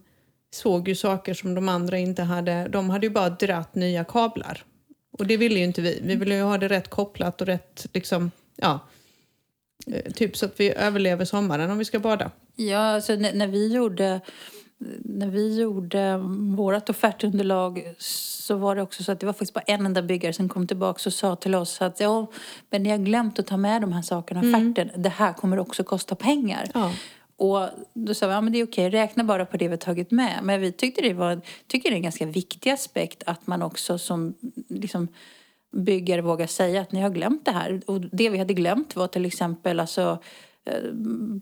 såg ju saker som de andra inte hade. De hade ju bara dratt nya kablar. Och det ville ju inte vi. Vi ville ju ha det rätt kopplat och rätt liksom, ja. Eh, Typ så att vi överlever sommaren om vi ska bada. Ja, alltså när, när vi gjorde när vi gjorde vårt offertunderlag så var det också så att det var faktiskt bara en enda byggare som kom tillbaka och sa till oss att ja, men ni har glömt att ta med de här sakerna i offerten. Det här kommer också kosta pengar. Ja. Och då sa vi, ja men det är okej, räkna bara på det vi har tagit med. Men vi tyckte det var, tycker det är en ganska viktig aspekt att man också som liksom, byggare vågar säga att ni har glömt det här. Och det vi hade glömt var till exempel alltså, eh,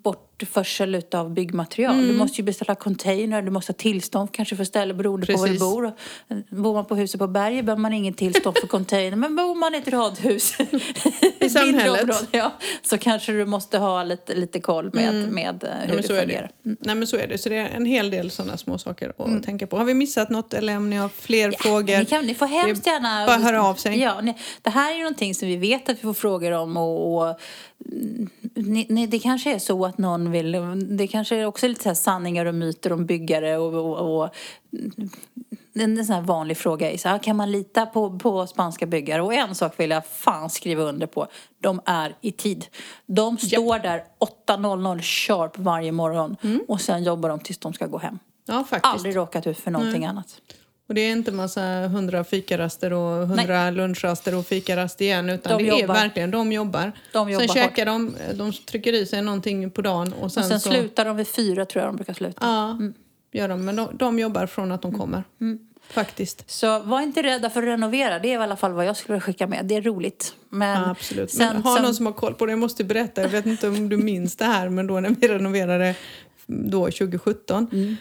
bort bortförsel utav byggmaterial. Du måste ju beställa container, du måste ha tillstånd kanske för ställe beroende på var du Precis. bor. Bor man på huset på berget behöver man ingen tillstånd för container. Men bor man i ett radhus (laughs) I (laughs) samhället. område, ja, så kanske du måste ha lite, lite koll med, med eh, hur Mm. Ja, men det fungerar. det. Nej men så är det. Så det är en hel del sådana små saker att tänka på. Har vi missat något eller om ni har fler frågor? Ni, kan, ni får hemskt gärna... Bara höra av sig. Ja, ni, det här är ju någonting som vi vet att vi får frågor om och, och mm, ni, det kanske är så att någon vill... Det kanske är också lite så sanningar och myter om byggare och... och, och en, sån här vanlig fråga är så här, kan man lita på, på spanska byggare? Och en sak vill jag fan skriva under på. De är i tid. De står där 8.00 sharp varje morgon Mm. och sen jobbar de tills de ska gå hem. Ja faktiskt. Aldrig råkat ut för någonting annat. Och det är inte massa hundra fikaraster och hundra lunchraster och fikarast igen utan De det är jobbar. verkligen, de jobbar. De jobbar sen hårt. käkar de, de trycker i sig någonting på dagen och sen, Och sen så... slutar de vid fyra tror jag de brukar sluta. Ja, gör de. Men de, de jobbar från att de Mm. kommer. Faktiskt. Så var inte rädda för att renovera. Det är i alla fall vad jag skulle skicka med. Det är roligt. Men Ja, absolut. Sen, men har sen, någon som har koll på det, jag måste berätta. Jag vet inte om du minns det här, men då när vi renoverade då 2017, Mm.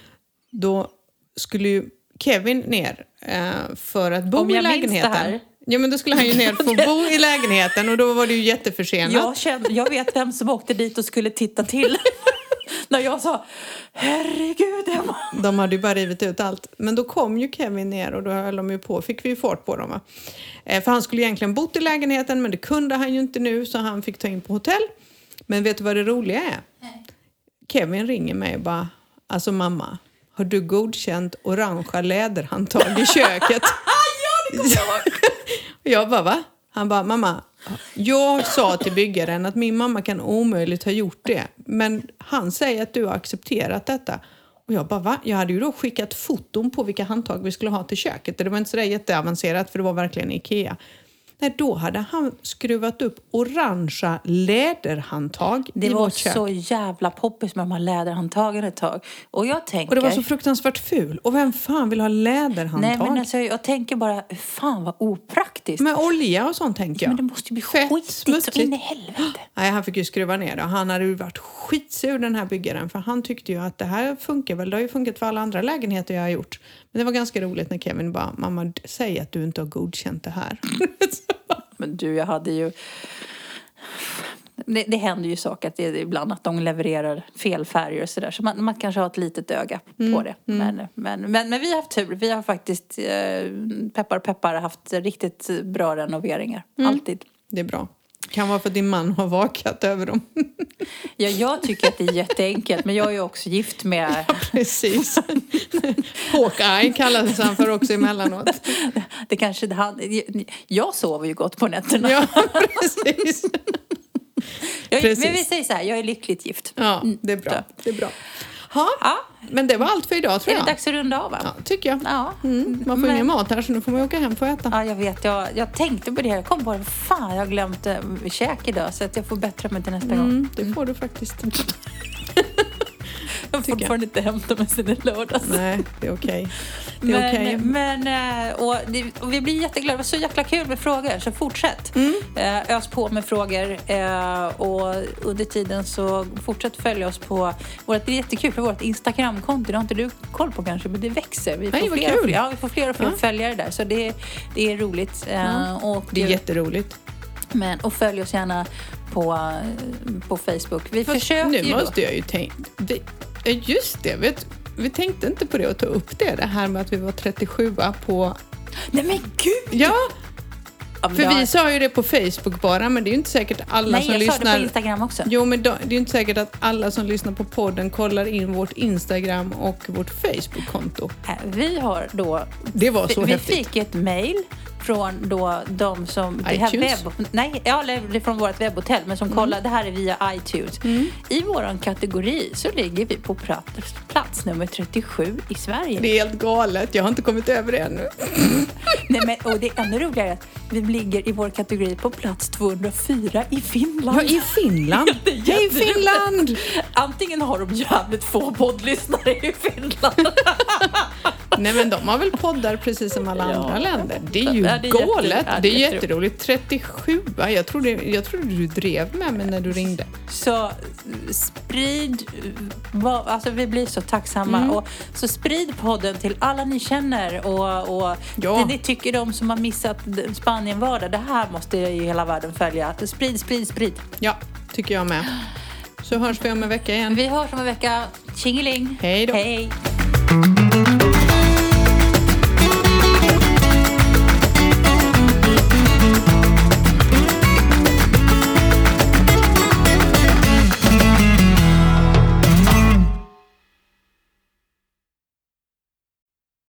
då skulle ju Kevin ner eh, för att bo Om i jag minns det lägenheten. här. Ja, men då skulle han ju ner för att (laughs) bo i lägenheten och då var det ju jätteförsenat. jag, känner, jag vet vem som åkte dit och skulle titta till. (laughs) När jag sa herregud Emma. De hade ju bara rivit ut allt. Men då kom ju Kevin ner och då höll de ju på, fick vi ju fart på dem. Va? Eh, för han skulle egentligen bott i lägenheten men det kunde han ju inte nu så han fick ta in på hotell. Men vet du vad det roliga är? Kevin ringer mig och bara, alltså mamma, har du godkänt orangea läderhandtag i köket? (laughs) Och (laughs) jag bara, va? Han bara, mamma, jag sa till byggaren att min mamma kan omöjligt ha gjort det. Men han säger att du har accepterat detta. Och jag bara, va? Jag hade ju då skickat foton på vilka handtag vi skulle ha till köket. Det var inte sådär jätteavancerat för det var verkligen Ikea. Nej, då hade han skruvat upp orangea läderhandtag Det i var vårt kök. så jävla poppis med de här läderhandtagen ett tag. Och jag tänker... Och det var så fruktansvärt ful. Och vem fan vill ha läderhandtag? Nej men alltså jag tänker bara, fan vad opraktiskt. Med olja och sånt tänker jag. Men det måste ju bli Fett, skitigt så smutsigt. in i helvete. (gasps) Nej, han fick ju skruva ner det. Han hade ju varit skitsur den här byggaren för han tyckte ju att det här funkar väl. Det har ju funkat för alla andra lägenheter jag har gjort. Det var ganska roligt när Kevin bara, mamma säg att du inte har godkänt det här. (laughs) Men du, jag hade ju... Det, det händer ju saker att det ibland att de levererar fel färger och sådär. Så man, man kanske har ett litet öga på det. Men, men, men, men vi har haft tur. Vi har faktiskt, eh, peppar peppar, haft riktigt bra renoveringar. Alltid. det är bra. Kan vara för att din man har vakat över dem. (laughs) Ja, jag tycker att det är jätteenkelt. Men jag är ju också gift med... Precis. (laughs) Hawkeye kallas han för också emellanåt. (laughs) Det kanske, han, jag sover ju gott på nätterna. Ja, precis. jag, men vi säger så här, jag är lyckligt gift. Ja, det är bra. Det är bra. Ha, Ja, men det var allt för idag tror är det jag. dags att runda av va? Ja, tycker jag. Ja. Mm, man får Men- ingen mat här så nu får man åka hem att äta. Ja, jag vet. Jag, jag tänkte på det. Jag kom på det. Fan, jag har glömt äh, käk idag. Så att jag får bättra mig till nästa gång. Mm, det får du faktiskt. (laughs) (laughs) Jag har fortfarande inte hämtat mig sen i lördags. Nej, det är okej. Det är Men, okej. men äh, och, det, och vi blir jätteglada. Det var så jäkla kul med frågor, så fortsätt. Mm. Äh, ös på med frågor. Äh, och under tiden så fortsätt följa oss på vårt, det är jättekul för vårt Instagramkonto. Det har inte du koll på kanske, men det växer. Vi får, Nej, vad fler, kul. ja, vi får fler och fler Ja. följare där, så det, det är roligt. Äh, och, Det är jätteroligt. Men, och följ oss gärna på, eh, på Facebook. Vi Fast försöker nu ju då. måste jag ju tänka... vi- Just det, vet, vi tänkte inte på det och ta upp det, det här med att vi var 37 på... Nej men gud! Ja, för vi sa ju det på Facebook bara, men det är ju inte säkert alla Nej, som jag sa det lyssnar... på Instagram också. Jo, men det är ju inte säkert att alla som lyssnar på podden kollar in vårt Instagram och vårt Facebook-konto. Vi har då... Det var så vi häftigt. fick ett mail från då de som... Det här iTunes? webb, nej, ja, det är från vårt webbhotell, men som kollar. Det här är via iTunes. I vår kategori så ligger vi på plats, plats nummer 37 i Sverige. Det är helt galet, jag har inte kommit över det ännu. (laughs) Nej, men, och det är ännu roligare att vi ligger i vår kategori på plats 204 i Finland. Ja, i Finland! (laughs) Det är Hej jätteroligt. Finland! Antingen har de jävligt få poddlyssnare i Finland. (laughs) Nej men de har väl poddar precis som alla Ja. andra länder. Det är ju Ja, det är galet. Ja, det är jätteroligt. 37 jag trodde, jag trodde du drev med mig när du ringde. Så sprid, alltså vi blir så tacksamma. Mm. Och, så sprid podden till alla ni känner och, och Ja. det ni tycker de som har missat Spanien-vardag. Det här måste ju hela världen följa. Sprid, sprid, sprid. Ja, tycker jag med. Så hörs vi om en vecka igen. Vi hörs om en vecka. Tjingeling! Hej då. Hej!